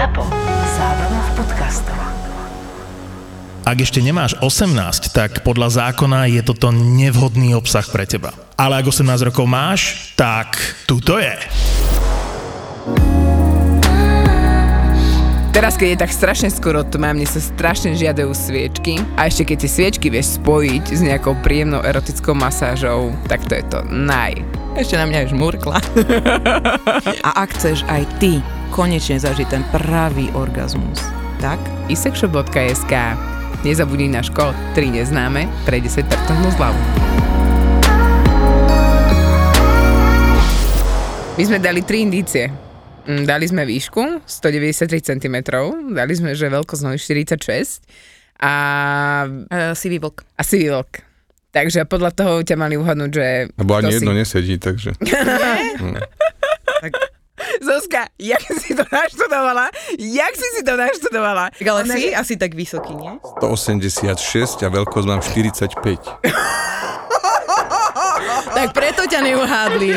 ZAPO. Zábrná v podcastov. Ak ešte nemáš 18, tak podľa zákona je toto nevhodný obsah pre teba. Ale ak 18 rokov máš, tak tu to je. Teraz, keď je tak strašne skoro tma, mne sa strašne žiadajú sviečky a ešte keď tie sviečky vieš spojiť s nejakou príjemnou erotickou masážou, tak to je to naj. Ešte na mňa už murkla. A ak chceš aj ty konečne zažiť ten pravý orgazmus, tak isexshop.sk Nezabudni náš kód 3 neznáme pre 10% zľavu. My sme dali 3 indície. Mm, Dali sme výšku 193 cm, dali sme, že veľkosť nohy 46 a, uh, sivý vlk. a sivý vlk. Takže podľa toho ťa mali uhadnúť, že... Lebo ani jedno si. nesedí, takže... Zuzka, jak si to naštudovala? Jak si si to naštudovala? Tak ale Ona, si asi tak vysoký, nie? 186 a veľkosť mám 45. Tak preto ťa neuhádli.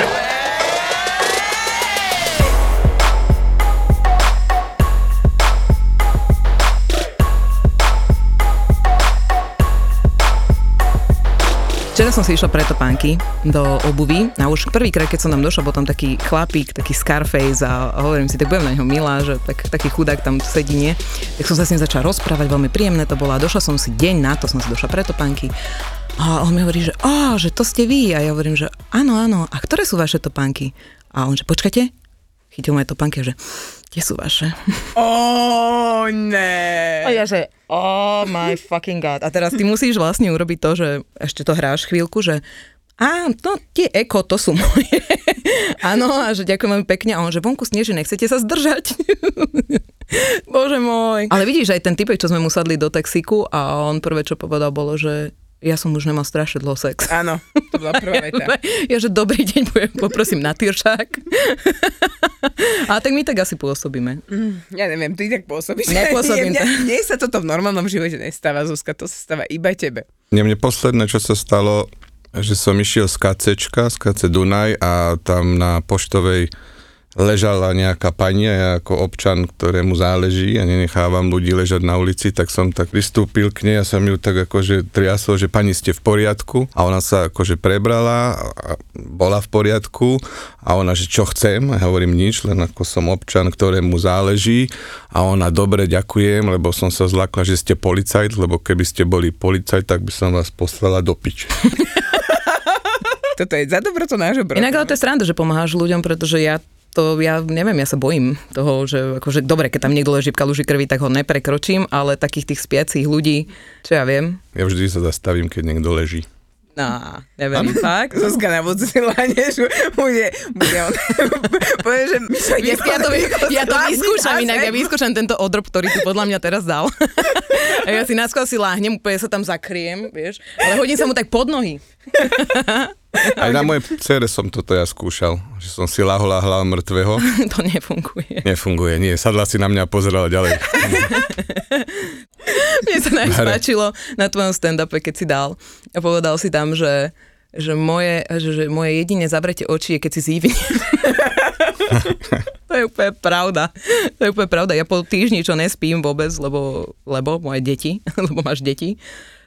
Včera som si išla pre topánky do obuvy a už prvýkrát, keď som tam došla, bol tam taký chlapík, taký Scarface a hovorím si, tak budem na neho milá, že tak, taký chudák tam sedí, nie? Tak som sa s ním začala rozprávať, veľmi príjemné to bolo a došla som si deň na to, som si došla pre topánky a on mi hovorí, že á, že to ste vy a ja hovorím, že áno, áno, a ktoré sú vaše topánky? A on, že počkajte, chytil moje topánky že kde sú vaše? Ó, ne. A ja, že oh my fucking god. A teraz ty musíš vlastne urobiť to, že ešte to hráš chvíľku, že a no tie eko, to sú moje. Áno, a že ďakujem veľmi pekne. A on, že vonku sneží, nechcete sa zdržať? Bože môj. Ale vidíš, aj ten typek, čo sme mu sadli do taxíku a on prvé, čo povedal, bolo, že ja som už nemal strašne dlho sex. Áno, to bola prvá veta. Ja, že dobrý deň, budem, poprosím na tyršák. A tak my tak asi pôsobíme. Ja neviem, ty tak pôsobíš. Nepôsobím Nie, mne, mne sa toto v normálnom živote nestáva, Zuzka, to sa stáva iba tebe. Nie, mne posledné, čo sa stalo, že som išiel z KCčka, z KC Dunaj a tam na poštovej ležala nejaká pani a ja ako občan, ktorému záleží a nenechávam ľudí ležať na ulici, tak som tak pristúpil k nej a som ju tak akože triasol, že pani ste v poriadku a ona sa akože prebrala a bola v poriadku a ona, že čo chcem a ja hovorím nič, len ako som občan, ktorému záleží a ona, dobre, ďakujem, lebo som sa zlakla, že ste policajt, lebo keby ste boli policajt, tak by som vás poslala do piče. Toto je za dobrotu nášho brodu. Inak ale to je sranda, že pomáhaš ľuďom, pretože ja to, ja neviem, ja sa bojím toho, že akože, dobre, keď tam niekto leží v kaluži krvi, tak ho neprekročím, ale takých tých spiacich ľudí, čo ja viem, Ja vždy sa zastavím, keď niekto leží. no, neviem, fakt. Zuzka na budúci lánež bude, bude on, povie, že Vieš, ja to, ja to vyskúšam inak, ja vyskúšam tento odrob, ktorý tu podľa mňa teraz dal. A ja si náskôr si láhnem, úplne sa tam zakriem, vieš, ale hodím sa mu tak pod nohy. Aj na mojej cere som toto ja skúšal, že som si lahol a hľal mŕtvého. to nefunguje. Nefunguje, nie. Sadla si na mňa a pozerala ďalej. Mne sa najviac Hre. páčilo na tvojom stand-upe, keď si dal a povedal si tam, že že moje, že, že moje jedine zavrete oči je, keď si zívne. to je úplne pravda. To je úplne pravda. Ja po týždni, čo nespím vôbec, lebo, lebo moje deti, lebo máš deti,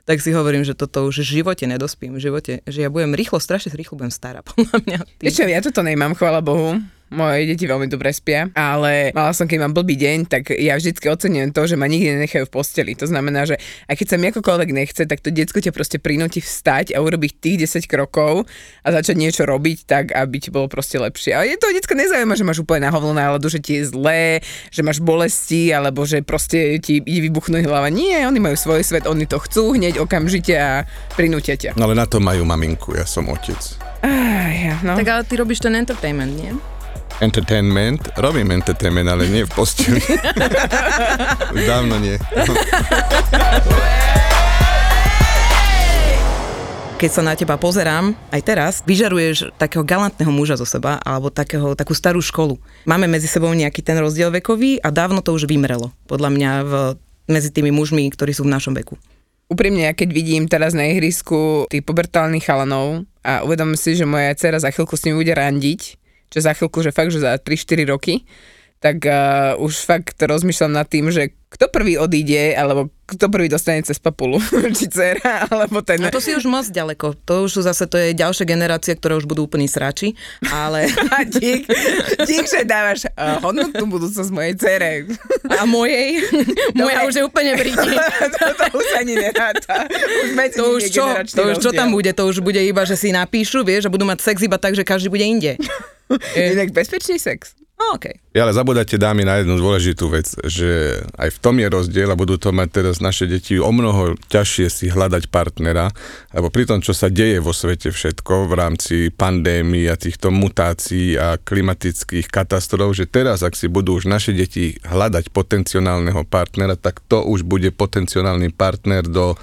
tak si hovorím, že toto už v živote nedospím, v živote, že ja budem rýchlo, strašne rýchlo budem stará, podľa mňa. Vieš čo, ja toto nemám, chvála Bohu. Moje deti veľmi dobre spia, ale mala som, keď mám blbý deň, tak ja vždycky ocenujem to, že ma nikdy nenechajú v posteli. To znamená, že aj keď sa mi akokoľvek nechce, tak to decko ťa proste prinúti vstať a urobiť tých 10 krokov a začať niečo robiť tak, aby ti bolo proste lepšie. A je to decko nezaujíma, že máš úplne na hovno náladu, že ti je zlé, že máš bolesti, alebo že proste ti ide vybuchnúť hlava. Nie, oni majú svoj svet, oni to chcú hneď okamžite a prinútia ťa. No ale na to majú maminku, ja som otec. Ah, ja, no. tak ale ty robíš ten entertainment, nie? Entertainment, robím entertainment, ale nie v posteli. Už dávno nie. keď sa na teba pozerám, aj teraz, vyžaruješ takého galantného muža zo seba, alebo takého, takú starú školu. Máme medzi sebou nejaký ten rozdiel vekový a dávno to už vymrelo, podľa mňa, v, medzi tými mužmi, ktorí sú v našom veku. Úprimne, ja keď vidím teraz na ihrisku tých pubertálnych chalanov a uvedom si, že moja dcera za chvíľku s nimi bude randiť, čo za chvíľku, že fakt, že za 3-4 roky, tak uh, už fakt rozmýšľam nad tým, že kto prvý odíde, alebo kto prvý dostane cez papulu, či dcera, alebo ten... No to si už moc ďaleko. To už sú zase, to je ďalšia generácia, ktoré už budú úplní sráči, ale... Dík, dík, že dávaš uh, hodnotnú budúcnosť mojej cere. A mojej? Moja už je úplne v ríti. to, to už ani neráta. Už To už čo? To už čo tam bude? To už bude iba, že si napíšu, vieš, že budú mať sex iba tak, že každý bude inde. Inak bezpečný sex. No, okay. Ja ale zabudáte dámy na jednu dôležitú vec, že aj v tom je rozdiel a budú to mať teraz naše deti o mnoho ťažšie si hľadať partnera, lebo pri tom, čo sa deje vo svete všetko v rámci pandémie a týchto mutácií a klimatických katastrof, že teraz, ak si budú už naše deti hľadať potenciálneho partnera, tak to už bude potenciálny partner do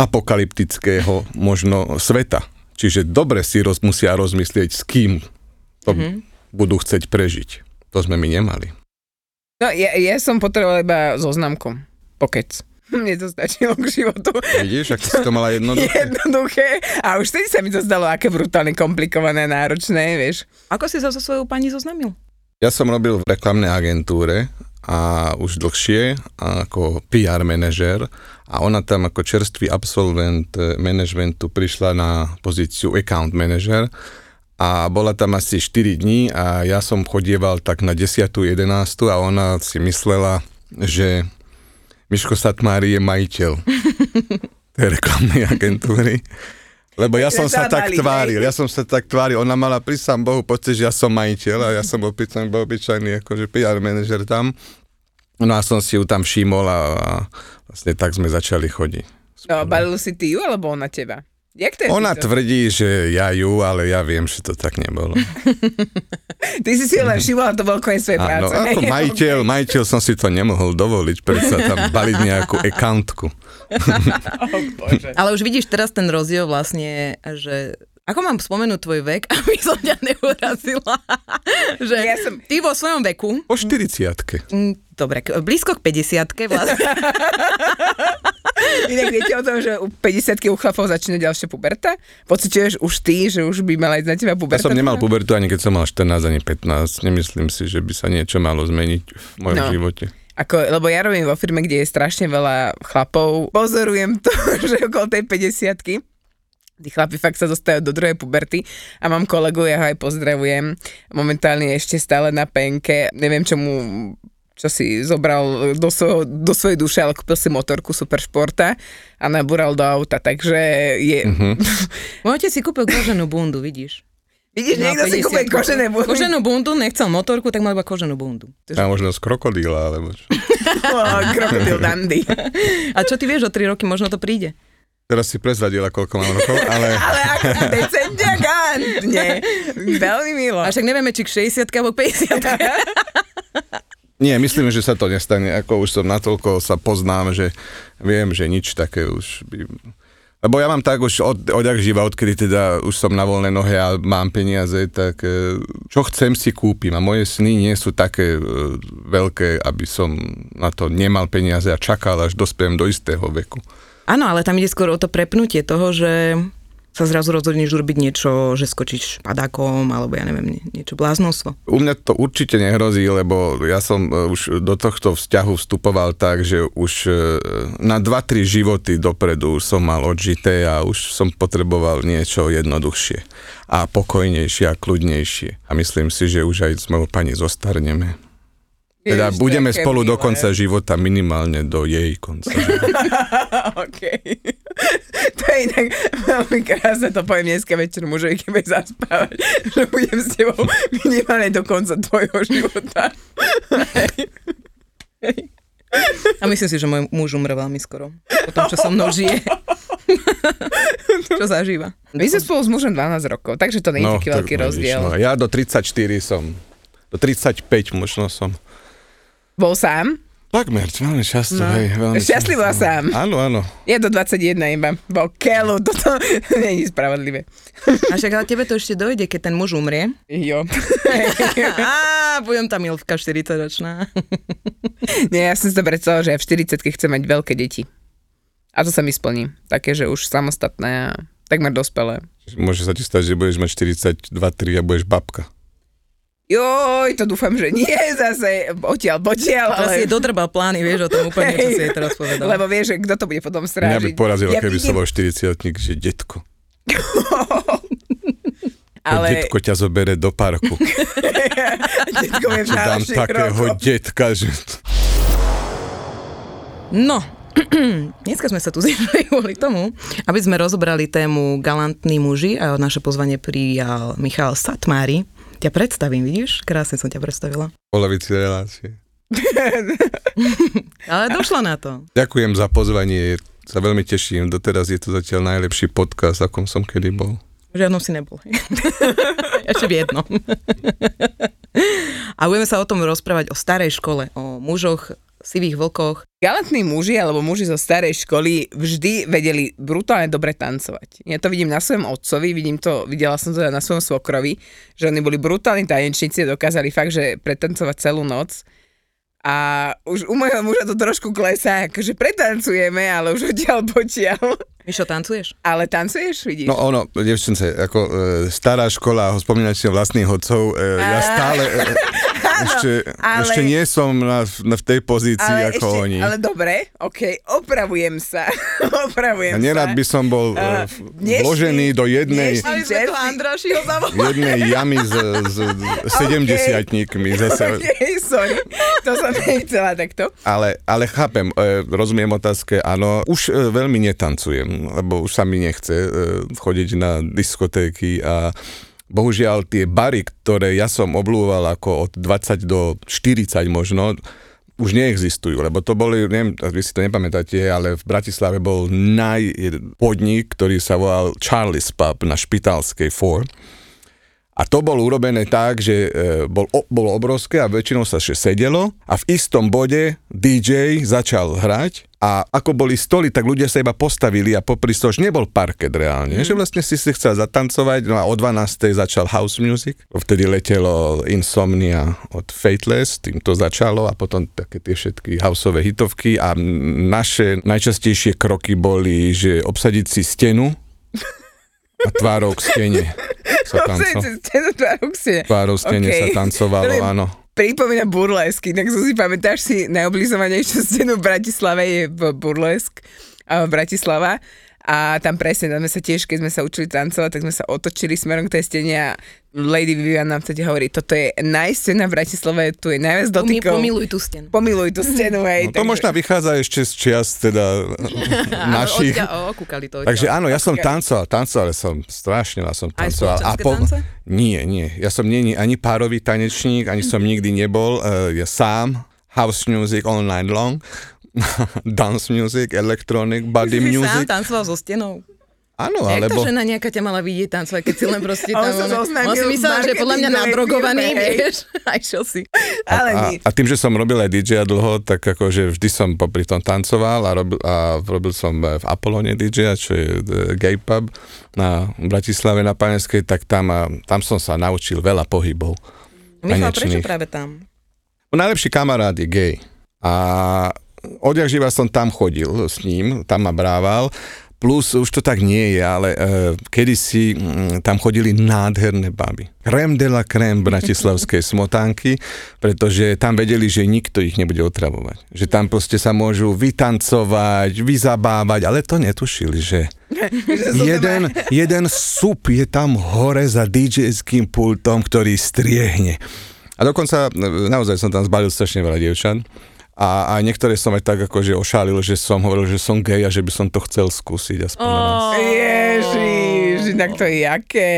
apokalyptického možno sveta. Čiže dobre si roz, musia rozmyslieť, s kým to mm-hmm. Budú chcieť prežiť. To sme my nemali. No, ja, ja som potrebovala iba zoznamkom. Pokec. Mne to stačilo k životu. Vidíš, ak si to mala jednoduché? Jednoduché. A už vtedy sa mi to zdalo aké brutálne komplikované, náročné, vieš. Ako si sa so svojou pani zoznamil? Ja som robil v reklamnej agentúre a už dlhšie ako PR manažer a ona tam ako čerstvý absolvent eh, managementu prišla na pozíciu account manager a bola tam asi 4 dní a ja som chodieval tak na 10. 11. a ona si myslela, že Miško Satmári je majiteľ tej reklamnej agentúry. Lebo ja som sa tak tváril, ja som sa tak tváril, ona mala pri sám Bohu pocit, že ja som majiteľ a ja som bol pritom bol obyčajný akože PR manažer tam. No a som si ju tam všimol a, a vlastne tak sme začali chodiť. No, balil si ty ju, alebo ona teba? Jak to je? Ona to? tvrdí, že ja ju, ale ja viem, že to tak nebolo. Ty si si len všimla, to bol koniec svojej Áno, práce. ako majiteľ, majiteľ som si to nemohol dovoliť, predsa tam baliť nejakú accountku. Oh, bože. Ale už vidíš teraz ten rozdiel vlastne, že ako mám spomenúť tvoj vek, aby som ťa neurazila? že Ja som- ty vo svojom veku, Po 40 mm, dobre, blízko k 50 vlastne, Inak viete o tom, že u 50 u chlapov začína ďalšia puberta? Pociťuješ už ty, že už by mala ísť na teba Ja puberta? som nemal pubertu ani keď som mal 14 ani 15. Nemyslím si, že by sa niečo malo zmeniť v mojom No. živote. Ako, lebo ja robím vo firme, kde je strašne veľa chlapov. Pozorujem to, že okolo tej 50 tí chlapi fakt sa dostajú do druhej puberty a mám kolegu, ja ho aj pozdravujem, momentálne je ešte stále na penke, neviem čo mu čo si zobral do, svojho, do svojej duše, ale kúpil si motorku Superšporta a nabúral do auta, takže je... Mm-hmm. môj otec si kúpil koženú bundu, vidíš? Vidíš, niekto si 50 kúpil kožené bundy. Koženú bundu, nechcel motorku, tak mal iba koženú bundu. A možno z krokodíla, alebo čo. Krokodil Dandy. A čo ty vieš, o 3 roky možno to príde? Teraz si prezradila, koľko mám rokov, ale Ale ako decentne. Veľmi milo. A však nevieme, či k 60 alebo 50 nie, myslím, že sa to nestane. Ako už som natoľko sa poznám, že viem, že nič také už by... Lebo ja mám tak už od, odjak živa, odkedy teda už som na voľné nohe a mám peniaze, tak e, čo chcem si kúpim. A moje sny nie sú také e, veľké, aby som na to nemal peniaze a čakal, až dospiem do istého veku. Áno, ale tam ide skôr o to prepnutie toho, že sa zrazu rozhodneš urobiť niečo, že skočíš padákom, alebo ja neviem, nie- niečo bláznostvo. U mňa to určite nehrozí, lebo ja som e, už do tohto vzťahu vstupoval tak, že už e, na 2-3 životy dopredu som mal odžité a už som potreboval niečo jednoduchšie a pokojnejšie a kľudnejšie. A myslím si, že už aj s mojou pani zostarneme. Teda Ježiš, budeme spolu do konca života, minimálne do jej konca. života. OK. To je inak veľmi krásne, to poviem dneska večer mužovi, keď budem zaspávať, že budem s tebou minimálne do konca tvojho života. A myslím si, že môj muž umre veľmi skoro. Po tom, čo so mnou žije. čo zažíva. My sme spolu s mužom 12 rokov, takže to nie je taký tak veľký no, rozdiel. no, ja do 34 som, do 35 možno som. Bol sám? Takmer, veľmi často, No. hej, veľmi Šťastlivý často. sám. Áno, áno. Je do 21 iba. Bol keľu, toto nie je spravodlivé. A však ale tebe to ešte dojde, keď ten muž umrie. Jo. Á, budem tam milvka 40-ročná. Nie, ja som si to predstavila, že ja v 40 chcem mať veľké deti. A to sa mi splní. Také, že už samostatné a takmer dospelé. Môže sa ti stať, že budeš mať 42, 3 a budeš babka. Joj, to dúfam, že nie zase odtiaľ, potiaľ, ale... jej dodrbal plány, vieš o tom úplne, čo si jej teraz povedal. Lebo vieš, že kto to bude potom Mňa by strážiť. porazilo, keby som vidím- bol 40 že detko. ale Detko ťa zoberie do parku. detko je v Dám takého detka, že... No, dneska sme sa tu zišli kvôli tomu, aby sme rozobrali tému galantní muži a naše pozvanie prijal Michal Satmári. Ťa predstavím, vidíš? Krásne som ťa predstavila. Polovici relácie. Ale došla na to. Ďakujem za pozvanie, sa veľmi teším. Doteraz je to zatiaľ najlepší podcast, akom som kedy bol. Žiadnom si nebol. Ešte v jednom. A budeme sa o tom rozprávať o starej škole, o mužoch, sivých vlkoch. Galantní muži alebo muži zo starej školy vždy vedeli brutálne dobre tancovať. Ja to vidím na svojom otcovi, vidím to, videla som to na svojom svokrovi, že oni boli brutálni tanečníci a dokázali fakt, že pretancovať celú noc. A už u mojho muža to trošku klesá, akože pretancujeme, ale už odtiaľ potiaľ. Mišo, tancuješ? Ale tancuješ, vidíš? No ono, devčence, ako e, stará škola, ho spomínate vlastných hodcov, e, ja stále e, ešte, ale- ešte nie som na, na, v tej pozícii ale ako ešte, oni. ale dobre, ok, opravujem sa. opravujem A nerad sa. by som bol uh, dnešný- vložený do jednej, dnešný- jednej jamy s, s, s 70 zase. Okay, sorry, to som nechcela takto. Ale, ale chápem, e, rozumiem otázke, áno. Už e, veľmi netancujem, lebo už sa mi nechce e, chodiť na diskotéky a bohužiaľ tie bary, ktoré ja som oblúval ako od 20 do 40 možno, už neexistujú, lebo to boli, neviem, vy si to nepamätáte, ale v Bratislave bol najpodnik, ktorý sa volal Charlie's Pub na Špitalskej 4. A to bolo urobené tak, že e, bol, bolo obrovské a väčšinou sa ešte sedelo a v istom bode DJ začal hrať a ako boli stoly, tak ľudia sa iba postavili a popri to už nebol parket reálne, mm. že vlastne si si chcel zatancovať, no a o 12. začal house music, vtedy letelo Insomnia od Fateless, tým to začalo a potom také tie všetky houseové hitovky a naše najčastejšie kroky boli, že obsadiť si stenu a tvárou k stene sa tancovalo. Tvárou stene OK. sa tancovalo, To mi áno. Pripomína burlesky, tak si pamätáš si, najoblizovanejšiu scénu v Bratislave je v burlesk Bratislava. A tam presne, tam sme sa tiež, keď sme sa učili tancovať, tak sme sa otočili smerom k tej stene a Lady Vivian nám vtedy hovorí, toto je najscena v Bratislave, tu je najviac dotykov. Pomiluj tú stenu. Pomiluj tú scénu, hej. No, to možno vychádza ešte z čias teda našich. Odťa, okúkali to. Takže áno, ja som tancoval, tancoval som, strašne som Aj tancoval. spoločenské tance? Nie, nie, ja som nie, ani párový tanečník, ani som nikdy nebol, uh, ja sám, house music all night long, dance music, electronic, body Si music. sám tancoval so stenou. Áno, Jak alebo... tá žena nejaká ťa mala vidieť tancovať, keď si len proste On tam... zoznámil on si myslel, že podľa mňa nadrogovaný, vieš. Aj čo si. Ale a, a tým, že som robil aj DJ dlho, tak akože vždy som popri tom tancoval a robil, a robil som v Apollone DJ, čo je eh, gay pub na Bratislave na Paneskej, tak tam, a, tam som sa naučil veľa pohybov. Michal, prečo práve tam? Najlepší kamarát je gay. A odjak živa som tam chodil s ním, tam ma brával. Plus už to tak nie je, ale uh, kedysi mm, tam chodili nádherné baby. Krem de la crème bratislavskej smotánky, pretože tam vedeli, že nikto ich nebude otravovať. Že tam proste sa môžu vytancovať, vyzabávať, ale to netušili, že jeden, jeden sup je tam hore za DJ-ským pultom, ktorý striehne. A dokonca e, naozaj som tam zbalil strašne veľa dievčat. A, a niektoré som aj tak akože ošálil, že som hovoril, že som gay a že by som to chcel skúsiť aspoň raz. Ježiš, inak to je jaké.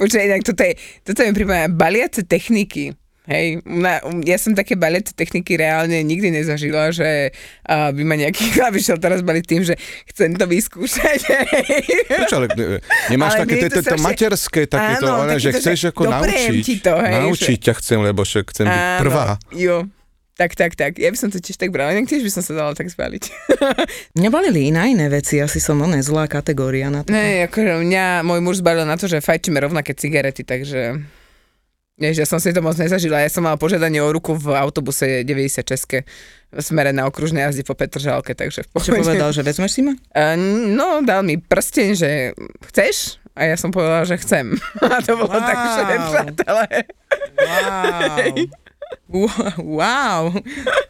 Počkaj, inak toto, je, toto mi pripomína baliace techniky. Hej, na, ja som také baliace techniky reálne nikdy nezažila, že uh, by ma nejaký klavišel teraz bali tým, že chcem to vyskúšať. hej. Prečo, ale e, nemáš Ale také to tieto strašne- materské, takéto, Áno, ale, že chceš ako naučiť. ti to, hej, naučiť ťa chcem, lebo však chcem byť prvá. Jo, tak, tak, tak. Ja by som to tiež tak brala, inak tiež by som sa dala tak zbaliť. Mňa balili iné iné veci, asi som oné zlá kategória na to. Ne, akože mňa môj muž zbalil na to, že fajčíme rovnaké cigarety, takže... Vieš, ja som si to moc nezažila. Ja som mala požiadanie o ruku v autobuse 96 v smere na okružnej jazde po Petržálke, takže v Čo pohode. povedal, že vezmeš si ma? Uh, no, dal mi prsteň, že chceš? A ja som povedala, že chcem. A to bolo Wow. tak, že. Wow. Wow.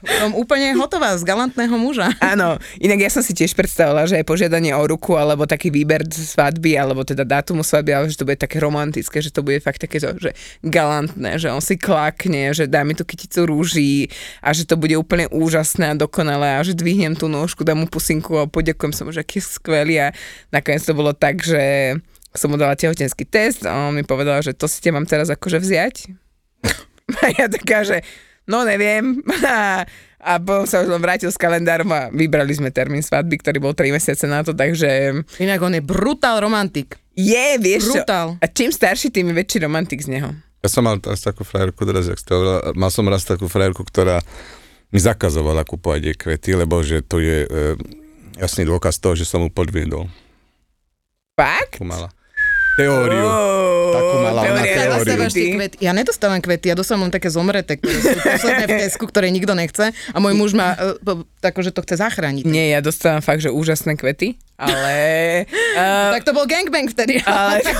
Som úplne hotová z galantného muža. Áno, inak ja som si tiež predstavila, že aj požiadanie o ruku, alebo taký výber svadby, alebo teda dátumu svadby, ale že to bude také romantické, že to bude fakt takéto, že galantné, že on si klakne, že dá mi tú kyticu rúží a že to bude úplne úžasné a dokonalé a že dvihnem tú nôžku, dám mu pusinku a poďakujem sa mu, že aký je skvelý a nakoniec to bolo tak, že som mu dala tehotenský test a on mi povedal, že to si te mám teraz akože vziať. A ja taká, že no neviem. A, a potom sa už len vrátil s kalendárom a vybrali sme termín svadby, ktorý bol 3 mesiace na to, takže Inak on je brutál romantik. je, vieš čo. Brutál. A čím starší, tým je väčší romantik z neho. Ja som mal raz takú frajerku, teraz, jak ste hovorila, mal som raz takú frajerku, ktorá mi zakazovala kupovať jej kvety, lebo že to je e, jasný dôkaz toho, že som mu podviedol. Fakt? Takú mala teóriu. Oh, Takú mala ona teóriu. Kvety. Ja nedostávam kvety, ja dostávam také zomreté, ktoré sú posledné v Tesku, ktoré nikto nechce a môj muž má uh, tako, že to chce zachrániť. Nie, ja dostávam fakt, že úžasné kvety, ale... uh, Tak to bol gangbang vtedy. ale to,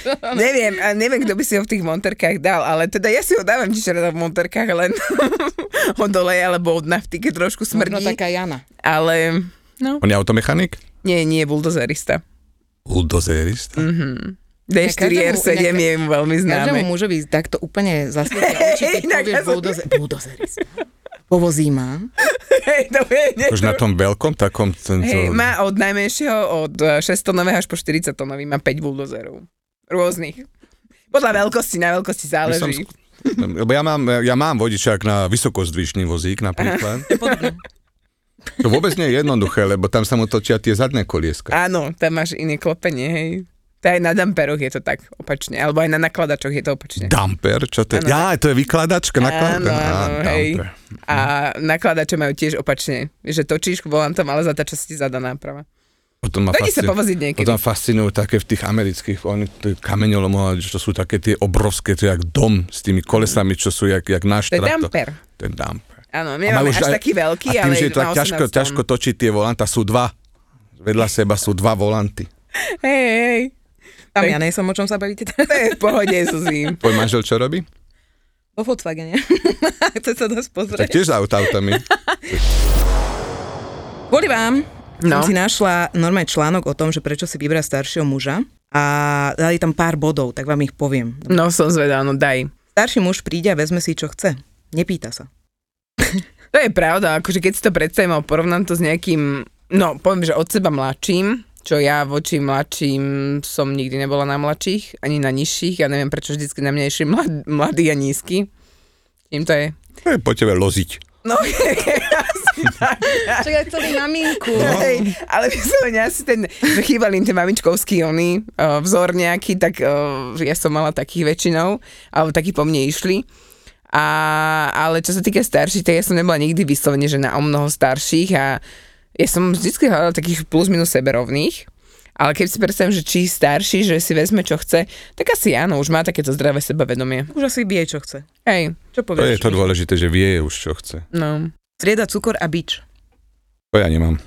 neviem, a neviem, kto by si ho v tých monterkách dal, ale teda ja si ho dávam tiež v monterkách, len od oleja alebo od nafty, keď trošku Možno smrdí. taká Jana. Ale, no, On je automechanik? nie, nie, buldozerista. Buldozerista. Mm. D4 každému- R7 inak- je mu veľmi známe. Každému mužovi takto úplne zasvietia oči, keď povieš buldozer, buldozerista. Povozí ma. Hej, to je, nie, Už na tom veľkom takom tento... Hej, má od najmenšieho, od eh, 6 tonového až po 40 tonový, má 5 buldozerov. Rôznych. Podľa veľkosti, na veľkosti záleží. Lebo ja mám, ja mám vodičák na vysokozdvišný vozík napríklad. To vôbec nie je jednoduché, lebo tam sa mu točia tie zadné kolieska. Áno, tam máš iné klopenie, hej. To aj na damperoch je to tak opačne, alebo aj na nakladačoch je to opačne. Damper? Čo to je? Áno. Ja, to je vykladačka Áno, nakladačka. áno, hej. A nakladače majú tiež opačne, že točíš volantom, ale zatáča si zada náprava. Potom ma, Dajte sa fascin- povoziť niekedy. potom fascinujú také v tých amerických, oni to je kameňolom, že to sú také tie obrovské, to je jak dom s tými kolesami, čo sú jak, jak náš To je damper. To je damper. Áno, majú už až aj- taký veľký, a tým, ale že je to tak ťažko, 18 ťažko točiť tie volanta, sú dva. Vedľa seba sú dva volanty. Hej, hej. Tam ja nejsem, o čom sa bavíte. To je v pohode, Zuzi. Tvoj manžel čo robí? Vo Volkswagene. Chce sa dosť Tak pozrieť. tiež s autami. Kvôli vám No. som si našla normálny článok o tom, že prečo si vybrať staršieho muža a dali tam pár bodov, tak vám ich poviem. No som zvedá, no daj. Starší muž príde a vezme si, čo chce. Nepýta sa. To je pravda, akože keď si to predstavím a porovnám to s nejakým, no poviem, že od seba mladším, čo ja voči mladším som nikdy nebola na mladších, ani na nižších, ja neviem prečo vždycky na mňa išli mlad, mladí a nízky. Tým to je. To je po tebe loziť. No. Čak ja chceli maminku. Hej, ale vyslovene asi ten, že chýbali im ten mamičkovský oný uh, vzor nejaký, tak uh, ja som mala takých väčšinou, alebo takí po mne išli. A, ale čo sa týka starších, tak ja som nebola nikdy vyslovene, že na o mnoho starších a ja som vždycky hľadala takých plus minus seberovných. Ale keď si predstavím, že či starší, že si vezme, čo chce, tak asi áno, už má takéto zdravé sebavedomie. Už asi vie, čo chce. Hej, Čo To povieš? je to dôležité, že vie už, čo chce. no. Strieda cukor a bič. To ja nemám.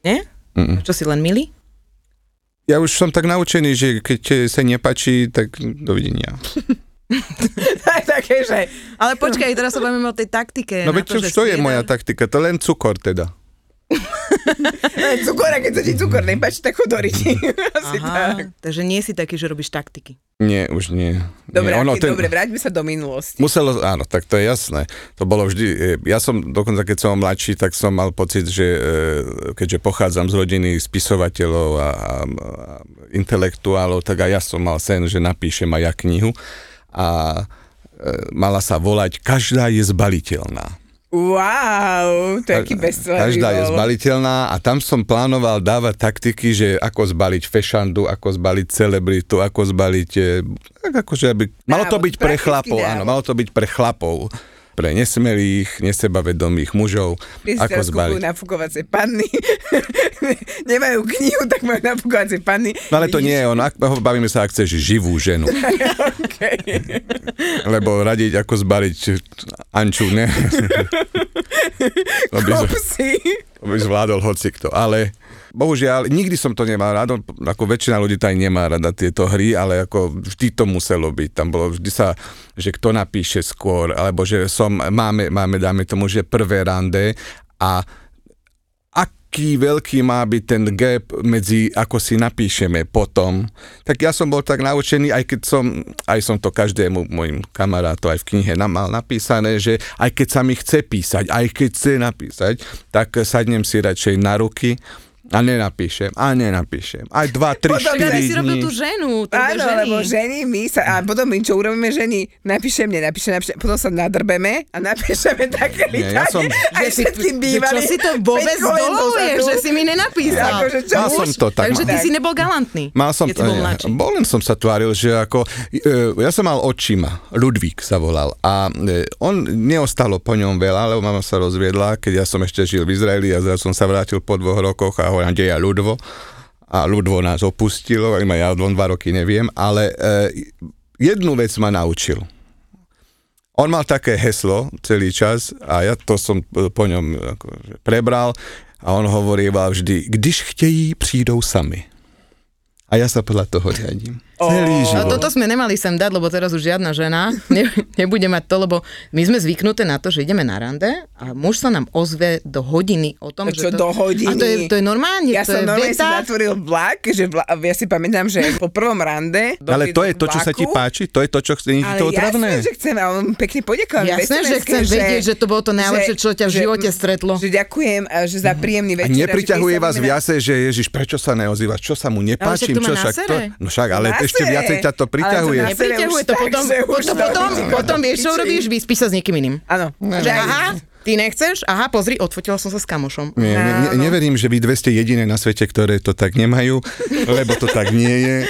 Nie? Mm-mm. Čo si len milý? Ja už som tak naučený, že keď sa nepačí, tak dovidenia. Také, že Ale počkaj, teraz sa bavíme o tej taktike. No veď čo, že to je moja taktika, to len cukor teda. Cukor, a keď sa ti cukor nepáči, tak chodoriti. Asi tak. Aha, takže nie si taký, že robíš taktiky. Nie, už nie. Dobre, nie, ono, ten... dobre, vráťme sa do minulosti. Muselo, áno, tak to je jasné. To bolo vždy, e, ja som dokonca, keď som mladší, tak som mal pocit, že e, keďže pochádzam z rodiny spisovateľov a, a, a intelektuálov, tak aj ja som mal sen, že napíšem aj ja knihu a e, mala sa volať Každá je zbaliteľná. Wow, to je aký bestseller. Každá je zbaliteľná a tam som plánoval dávať taktiky, že ako zbaliť fešandu, ako zbaliť celebritu, ako zbaliť... e, Tak akože aby... Malo to byť pre chlapov, áno, malo to byť pre chlapov, pre nesmelých, nesebavedomých mužov, si ako zbaliť. kupujú nafukovacie panny, nemajú knihu, tak majú nafukovacie panny. No ale to nie je ono, ak, bavíme sa, ak chceš živú ženu. Lebo radiť, ako zbaliť Anču, ne? to, by, Kopsy. to by zvládol hocikto, ale bohužiaľ, nikdy som to nemal rád, ako väčšina ľudí to aj nemá rada tieto hry, ale ako vždy to muselo byť. Tam bolo vždy sa, že kto napíše skôr, alebo že som, máme, máme, dáme tomu, že prvé rande a aký veľký má byť ten gap medzi, ako si napíšeme potom. Tak ja som bol tak naučený, aj keď som, aj som to každému mojim kamarátom aj v knihe mal napísané, že aj keď sa mi chce písať, aj keď chce napísať, tak sadnem si radšej na ruky a nenapíšem, a nenapíšem. Aj dva, tri, Potom Tak štyri si robil dní. tú ženu, to Áno, ženy. lebo ženy, my sa, a potom my čo urobíme ženy, napíšem, nenapíšem, napíšem, potom sa nadrbeme a napíšeme také Nie, ja som- aj Že si, všetkým že bývalým. čo si to vôbec dozadu. že si mi nenapísal. Akože čo Mal už? som to tak. Takže ty Tak. si nebol galantný, Mal som keď si bol bol len som sa tváril, že ako, e, ja som mal očima, Ludvík sa volal a e, on neostalo po ňom veľa, lebo mama sa rozviedla, keď ja som ešte žil v Izraeli a zrazu som sa vrátil po dvoch rokoch a hovorím, je Ľudvo a Ľudvo nás opustilo, iba ja len dva roky neviem, ale e, jednu vec ma naučil. On mal také heslo celý čas a ja to som e, po ňom akože prebral a on hovorieval vždy, když chtějí, přijdou sami. A ja sa podľa toho riadím. Celý život. toto sme nemali sem dať, lebo teraz už žiadna žena ne, nebude mať to, lebo my sme zvyknuté na to, že ideme na rande a muž sa nám ozve do hodiny o tom, Čo že to... do hodiny? A to je, to je normálne, Ja to som je normálne si veta. zatvoril vlak, že vla, ja si pamätám, že po prvom rande... Ale to je to, čo sa ti páči? To je to, čo chce, nie je Ale to otravné? jasné, že chcem, a on pekne v Jasné, že chcem vedieť, že to bolo to najlepšie, čo ťa v živote stretlo. Že ďakujem, a že za príjemný A večer. nepriťahuje že keď sa vás viacej, že Ježiš, prečo sa neozývaš, čo sa mu nepáči, však to má čo však to... No však, ale ešte viacej ťa to Ale to priťahuje. Nepriťahuje to potom, potom, to potom, potom vieš, čo robíš? Vyspíš sa s niekým iným. Áno. Že aha, ty nechceš? Aha, pozri, odfotila som sa s kamošom. Nie, ne, ne, neverím, že vy dve ste jediné na svete, ktoré to tak nemajú, lebo to tak nie je.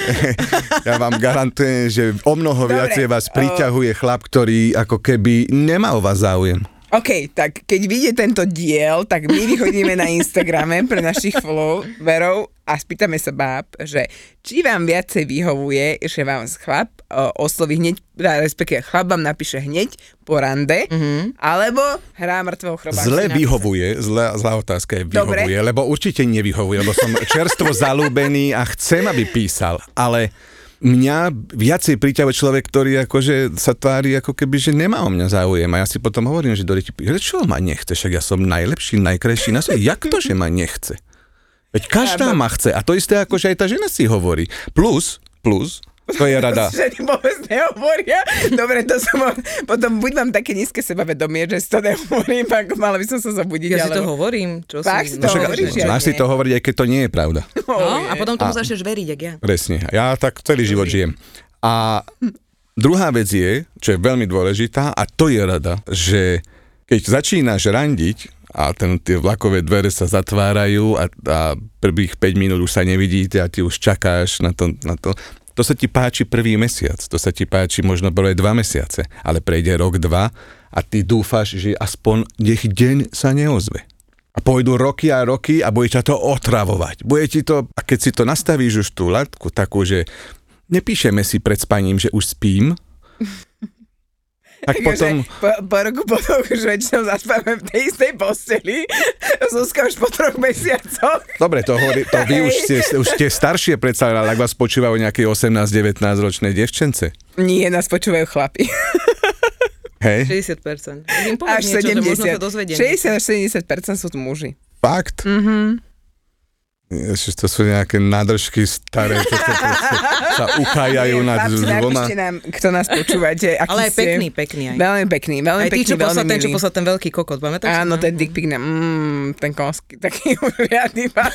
Ja vám garantujem, že o mnoho Dobre, viacej vás priťahuje chlap, ktorý ako keby nemá o vás záujem. OK, tak keď vyjde tento diel, tak my vychodíme na Instagrame pre našich followerov a spýtame sa báb, že či vám viacej vyhovuje, že vám chlap o, osloví hneď, teda respektíve chlap vám napíše hneď po rande, mm-hmm. alebo hrá mŕtvého chrobáka. Zle vyhovuje, zlá, zlá otázka je Dobre. vyhovuje, lebo určite nevyhovuje, lebo som čerstvo zalúbený a chcem, aby písal, ale mňa viacej priťahuje človek, ktorý akože sa tvári ako keby, že nemá o mňa záujem. A ja si potom hovorím, že do ryti, čo ma nechce, však ja som najlepší, najkrajší na svete. Jak to, že ma nechce? Veď každá ma chce. A to isté ako, že aj tá žena si hovorí. Plus, plus, to je rada. Ženy vôbec nehovoria. Dobre, to som potom buď mám také nízke sebavedomie, že si to nehovorím, ako mala by som sa zabudiť. Ja si ale... to hovorím. Čo Fakt si... to No však, hovoríš, ja máš si to hovoriť, aj keď to nie je pravda. No, a potom tomu začneš veriť, jak ja. Presne. Ja tak celý život žijem. A druhá vec je, čo je veľmi dôležitá, a to je rada, že keď začínaš randiť a ten, tie vlakové dvere sa zatvárajú a, a prvých 5 minút už sa nevidíte a ty už čakáš na to, na to, to sa ti páči prvý mesiac, to sa ti páči možno prvé dva mesiace, ale prejde rok, dva a ty dúfaš, že aspoň nech deň sa neozve. A pôjdu roky a roky a bude ťa to otravovať. Bude ti to, a keď si to nastavíš už tú latku takú, že nepíšeme si pred spaním, že už spím, tak potom... Po, po roku potom už väčšinou zaspávame v tej istej posteli. Zuzka už po troch mesiacoch. Dobre, to, hovorí, to vy už ste, už ste staršie predsa, ale ak vás počúvajú nejaké 18-19 ročné devčence. Nie, nás počúvajú chlapi. Hej? 60%. Im povedz Až niečo, že možno sa 70. dozvediem. 60 až 70% sú tu muži. Fakt? Mhm. Ježiš, to sú nejaké nádržky staré, čo sa, sa uchajajú Nie, nad dvoma. nám, kto nás počúvate. Aký Ale aj pekný, pekný aj. Veľmi pekný, veľmi Aj ty, pekný, čo veľmi poslal, ten, čo poslal ten veľký kokot, pamätáš? Áno, No. ten dick pic mm, ten konsky, taký pán.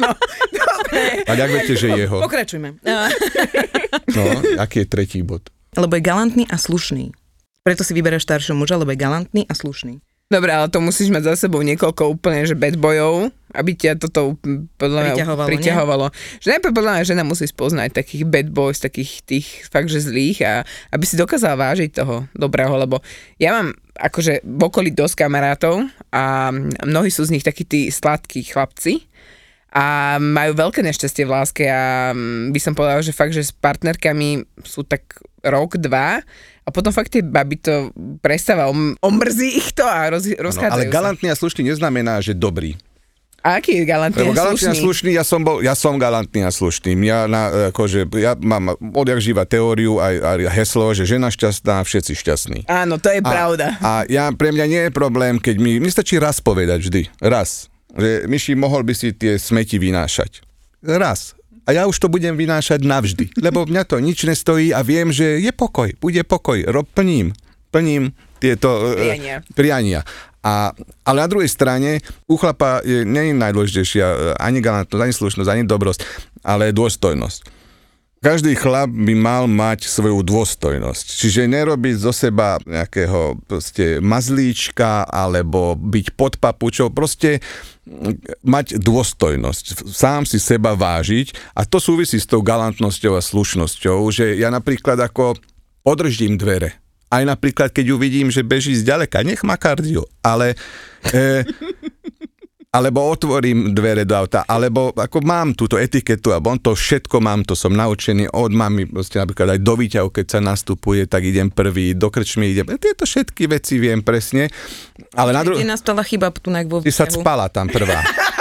No, dobre. A jak viete, že jeho? Pokračujme. No, aký je tretí bod? Lebo je galantný a slušný. Preto si vyberáš staršieho muža, lebo je galantný a slušný. Dobre, ale to musíš mať za sebou niekoľko úplne, že bad bojov, aby ťa toto mm, podľa mňa Priťahovalo, priťahovalo. Že najprv podľa mňa žena musí spoznať takých bad boys, takých tých fakt, že zlých a aby si dokázala vážiť toho dobrého, lebo ja mám akože v okolí dosť kamarátov a mnohí sú z nich takí tí sladkí chlapci, a majú veľké nešťastie v láske a mm, by som povedala, že fakt, že s partnerkami sú tak rok, dva a potom fakt tie baby to prestáva, om- omrzí ich to a roz, No, rozchádzajú ale sa. galantný a slušný neznamená, že dobrý. A aký je galantný Lebo a galantný a slušný? slušný, ja som, bol, ja som galantný a slušný. Ja, na, akože, ja mám odjak živa teóriu a, a heslo, že žena šťastná, všetci šťastní. Áno, to je pravda. A, a ja, pre mňa nie je problém, keď mi, mi stačí raz povedať vždy. Raz. Že Myši, mohol by si tie smeti vynášať. Raz. A ja už to budem vynášať navždy. Lebo mňa to nič nestojí a viem, že je pokoj. Bude pokoj. Rob, plním. Plním tieto e, Priania. priania. A, ale na druhej strane u chlapa je, nie je najdôležitejšia e, ani galantnosť, ani slušnosť, ani dobrosť, ale dôstojnosť. Každý chlap by mal mať svoju dôstojnosť. Čiže nerobiť zo seba nejakého proste mazlíčka alebo byť pod papučou. Proste mať dôstojnosť. Sám si seba vážiť a to súvisí s tou galantnosťou a slušnosťou, že ja napríklad ako održím dvere. Aj napríklad, keď ju vidím, že beží zďaleka, nech má kardio, ale... E, alebo otvorím dvere do auta, alebo ako mám túto etiketu a on to všetko mám, to som naučený od mami, proste napríklad aj do výťahu, keď sa nastupuje, tak idem prvý, do krčmy idem, tieto všetky veci viem presne, ale na Kde druhej... nastala chyba tu vo Ty sa spala tam prvá.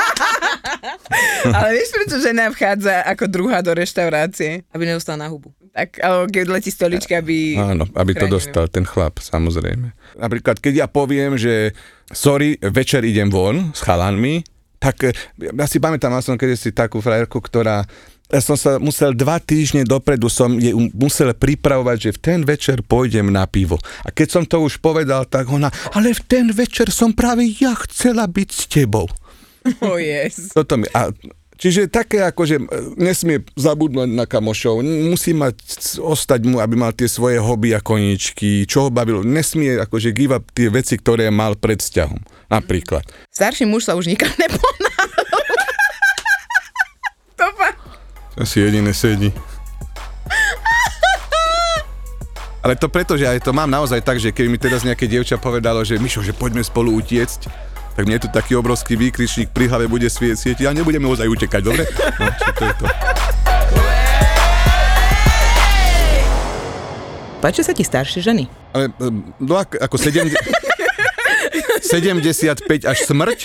Ale vieš, prečo žena vchádza ako druhá do reštaurácie? Aby neostala na hubu. Tak, alebo keď letí stolička, aby... Áno, aby to dostal ten chlap, samozrejme. Napríklad, keď ja poviem, že sorry, večer idem von s chalanmi, tak eh, ja si pamätám, mal som kedy si takú frajerku, ktorá ja som sa musel dva týždne dopredu som je musel pripravovať, že v ten večer pôjdem na pivo. A keď som to už povedal, tak ona, ale v ten večer som práve ja chcela byť s tebou. Oh, yes. Toto mi, a, čiže také ako, že e, nesmie zabudnúť na kamošov, musí mať, ostať mu, aby mal tie svoje hobby a koničky, čo ho bavilo. Nesmie akože give up tie veci, ktoré mal pred vzťahom. Napríklad. Starší muž sa už nikam neponáhľal. to fakt. Asi jediné sedí. Ale to preto, že aj to mám naozaj tak, že keby mi teraz nejaké dievča povedalo, že Mišo, že poďme spolu utiecť, tak mne tu taký obrovský výkričník pri hlave bude svie- svietiť a nebudeme ozaj utekať, dobre? No, to je to? Páči sa ti staršie ženy? Ale no ako, ako 70, 75 až smrť?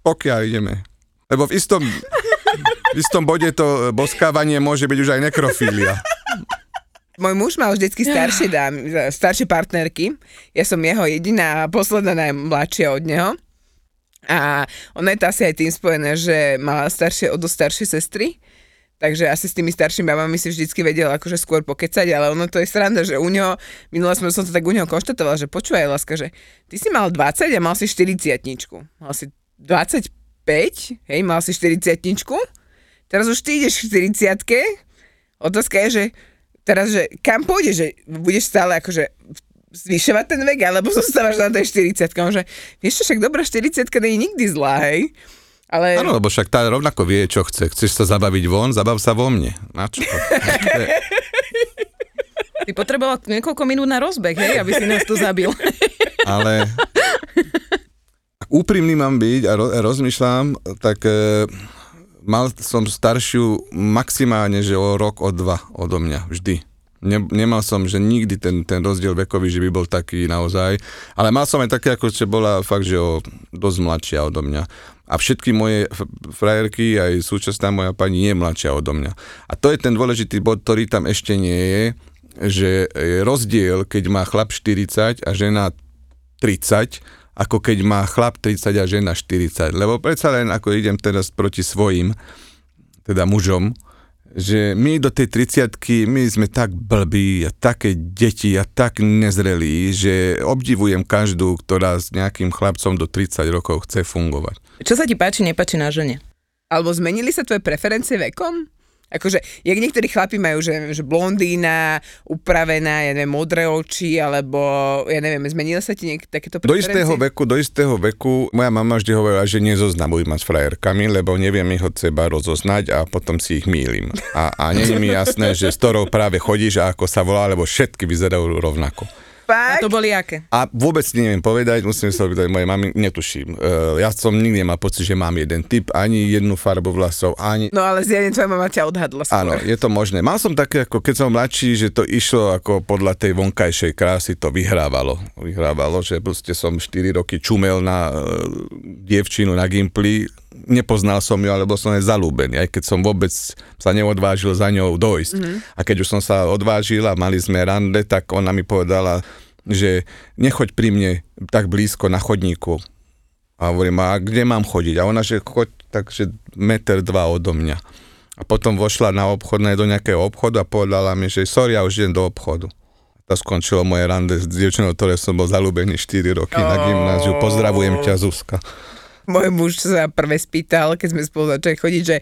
Pokiaľ ideme. Lebo v istom, v istom bode to boskávanie môže byť už aj nekrofília. Môj muž mal vždycky staršie dámy, staršie partnerky. Ja som jeho jediná a posledná najmladšia od neho. A ono je to asi aj tým spojené, že mala staršie, o dosť staršie sestry. Takže asi s tými staršími babami si vždycky vedel akože skôr pokecať, ale ono to je sranda, že u neho, minule som, som to tak u neho konštatovala, že počúvaj, láska, že ty si mal 20 a mal si 40 Mal si 25, hej, mal si 40 teraz už ty ideš v 40 Otázka je, že teraz, že kam pôjdeš, že budeš stále akože zvyšovať ten vek, alebo zostávaš na tej 40 že vieš čo, však dobrá 40 nie je nikdy zlá, hej? Ale Áno, lebo však tá rovnako vie, čo chce. Chceš sa zabaviť von, zabav sa vo mne. Na čo? Ty potreboval niekoľko minút na rozbeh, hej, aby si nás tu zabil. Ale úprimný mám byť a ro- rozmýšľam, tak e, mal som staršiu maximálne, že o rok, o dva odo mňa, vždy. Ne, nemal som, že nikdy ten, ten rozdiel vekový, že by bol taký naozaj, ale mal som aj také, ako že bola fakt, že o dosť mladšia odo mňa. A všetky moje frajerky, aj súčasná moja pani je mladšia odo mňa. A to je ten dôležitý bod, ktorý tam ešte nie je, že je rozdiel, keď má chlap 40 a žena 30, ako keď má chlap 30 a žena 40. Lebo predsa len, ako idem teraz proti svojim, teda mužom, že my do tej 30 my sme tak blbí a také deti a tak nezrelí, že obdivujem každú, ktorá s nejakým chlapcom do 30 rokov chce fungovať. Čo sa ti páči, nepáči na žene? Alebo zmenili sa tvoje preferencie vekom? Akože, jak niektorí chlapi majú, že, že blondína, upravená, ja neviem, modré oči, alebo, ja neviem, zmenili sa ti niek- takéto Do istého veku, do istého veku, moja mama vždy hovorila, že nezoznamuj ma s frajerkami, lebo neviem ich od seba rozoznať a potom si ich mýlim. A, a nie je mi jasné, že s ktorou práve chodíš a ako sa volá, lebo všetky vyzerajú rovnako. A Fakt? to boli aké? A vôbec neviem povedať, musím sa opýtať mojej mamy, netuším. Uh, ja som nikdy nemal pocit, že mám jeden typ, ani jednu farbu vlasov, ani... No ale zjavne tvoja mama ťa odhadla skôr. Áno, je to možné. Mal som také, ako keď som mladší, že to išlo ako podľa tej vonkajšej krásy, to vyhrávalo. Vyhrávalo, že proste som 4 roky čumel na uh, dievčinu na Gimply, nepoznal som ju, alebo som jej zalúbený, aj keď som vôbec sa neodvážil za ňou dojsť. Mm-hmm. A keď už som sa odvážil a mali sme rande, tak ona mi povedala, že nechoď pri mne tak blízko na chodníku. A hovorím, a kde mám chodiť? A ona, že choď takže meter dva odo mňa. A potom vošla na obchodné do nejakého obchodu a povedala mi, že sorry, ja už idem do obchodu. To skončilo moje rande s dievčinou, ktoré som bol zalúbený 4 roky na gymnáziu. Pozdravujem ťa, Zuzka. Môj muž sa prvé spýtal, keď sme spolu začali chodiť, že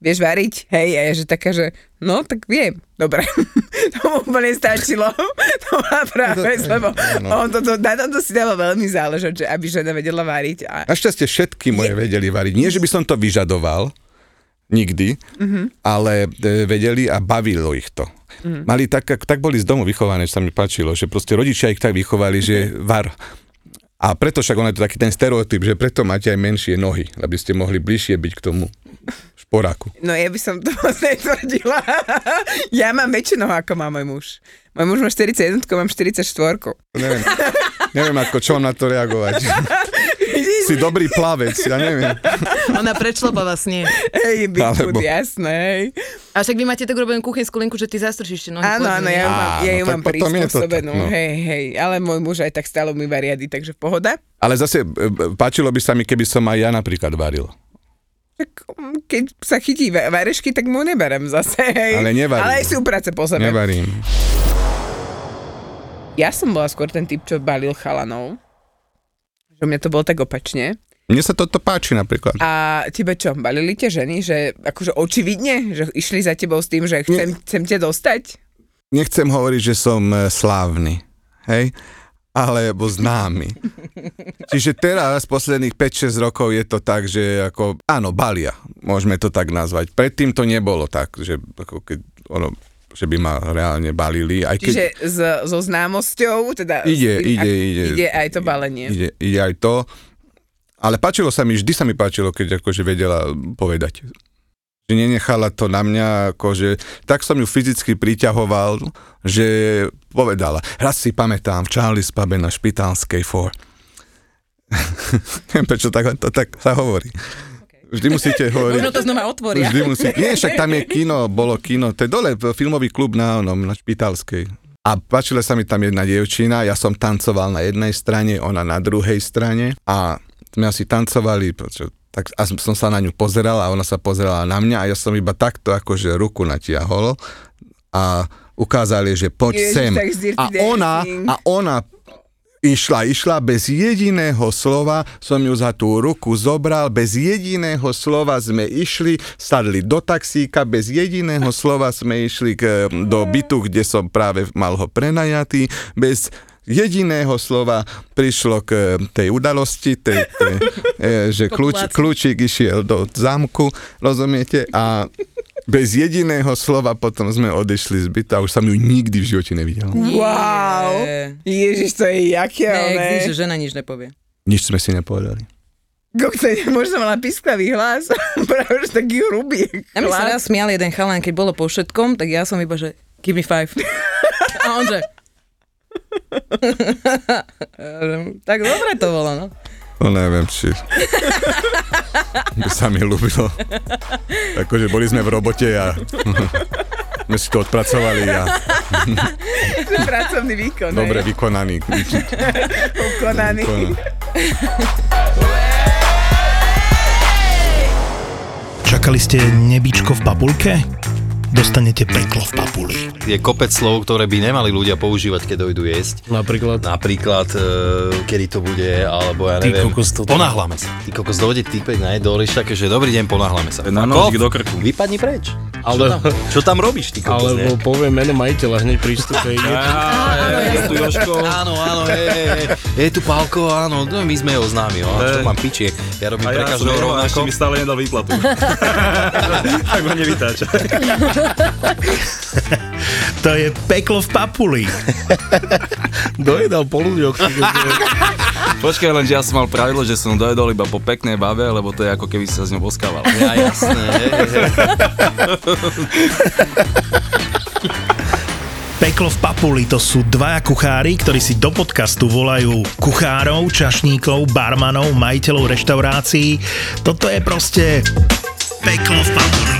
vieš variť? Hej, a ja že taká, že no, tak viem. Dobre. to mu úplne stačilo. to bola práve, lebo on toto, na tomto si dával veľmi záležať, že aby žena vedela variť. A Našťastie všetky moje vedeli variť. Nie, že by som to vyžadoval, nikdy, mm-hmm. ale e, vedeli a bavilo ich to. Mm-hmm. Mali tak, ak- tak boli z domu vychované, že sa mi páčilo, že proste rodičia ich tak vychovali, že var. A preto však on je to taký ten stereotyp, že preto máte aj menšie nohy, aby ste mohli bližšie byť k tomu šporáku. No ja by som to moc netvrdila. ja mám väčšiu nohu, ako má môj muž. Môj muž má 41, mám 44. Neviem, neviem ako, čo mám na to reagovať. si dobrý plavec, ja neviem. Ona prečlopala snie. Hej, Bigfoot, Alebo- jasné, hej. A však vy máte tak urobenú kuchynskú linku, že ty zastršíš tie nohy. Áno, áno, ja ju mám, ja ju Áno, mám prispôsobenú, no. hej, hej, ale môj muž aj tak stále umýva riady, takže pohoda. Ale zase e, páčilo by sa mi, keby som aj ja napríklad varil. Tak mm, keď sa chytí va- varešky, tak mu neberem zase, hej. Ale nevarím. Ale aj sú práce po sebe. Nevarím. Ja som bola skôr ten typ, čo balil chalanov. Že mňa to bolo tak opačne. Mne sa toto páči napríklad. A tebe čo, balili tie ženy, že akože očividne, že išli za tebou s tým, že chcem, chcem ťa dostať? nechcem hovoriť, že som e, slávny, hej, alebo známy. Čiže teraz, posledných 5-6 rokov je to tak, že ako, áno, balia, môžeme to tak nazvať. Predtým to nebolo tak, že ako keď ono, že by ma reálne balili, aj keď Čiže so známosťou, teda... Ide, s ide, ak- ide. Ide aj to balenie. ide, ide aj to, ale páčilo sa mi, vždy sa mi páčilo, keď akože vedela povedať. Že nenechala to na mňa, akože, tak som ju fyzicky priťahoval, že povedala. Raz si pamätám, v Charlie's Pube na Špitálskej 4. Neviem, prečo tak, to tak sa hovorí. Vždy musíte hovoriť. Možno to znova otvoria. Vždy musí... Nie, však tam je kino, bolo kino, to je dole, filmový klub na, onom, na Špitálskej. A páčila sa mi tam jedna dievčina, ja som tancoval na jednej strane, ona na druhej strane a sme asi tancovali, tak a som sa na ňu pozeral a ona sa pozerala na mňa a ja som iba takto akože ruku natiahol a ukázali, že poď Ježiš, sem. A ona, a ona Išla, išla, bez jediného slova. Som ju za tú ruku zobral, bez jediného slova sme išli, sadli do taxíka, bez jediného slova sme išli k, do bytu, kde som práve mal ho prenajatý, bez jediného slova prišlo k tej udalosti, tej, tej, e, že kľúč, kľúčik išiel do zámku, rozumiete, a bez jediného slova potom sme odišli z byta a už som ju nikdy v živote nevidel. Wow! Ježiš, to je jaké, Ne, ne? že žena nič nepovie. Nič sme si nepovedali. Kokte, možno mala pisklavý hlas, práve že taký hrubý Na mňa sa raz smial jeden chalán, keď bolo po všetkom, tak ja som iba, že give me five. A on že... tak dobre to bolo, no. No neviem, či by sa mi ľúbilo. Akože boli sme v robote a sme si to odpracovali a Pracovný výkon. dobre vykonaný. ukonaný. Čakali ste nebičko v papulke? Dostanete peklo v papuli. Je kopec slov, ktoré by nemali ľudia používať, keď dojdú jesť. Napríklad. Napríklad, e, kedy to bude, alebo ja Ty neviem. kokos, toto- Ponáhlame sa. Ty kokos, dojde týpek na jedol, také, že dobrý deň, ponáhlame sa. Na nožík do krku. Vypadni preč. Ale- Čo tam, čo tam robíš, ty kokos, Alebo ne? poviem meno majiteľa hneď pri vstupe. Je tu Jožko. Áno, áno, je tu Pálko, áno, no, my sme ho známi, no, čo mám pičie, ja robím A pre ja každého jeho, a rovnako. mi stále nedal výplatu. tak ma nevytáča. To je peklo v papuli. Dojedal po ľuďoch. Počkaj, len, že ja som mal pravidlo, že som dojedol iba po peknej bave, lebo to je ako keby sa s ňou boskával. Ja, jasné. Peklo v papuli to sú dvaja kuchári, ktorí si do podcastu volajú kuchárov, čašníkov, barmanov, majiteľov reštaurácií. Toto je proste peklo v papuli.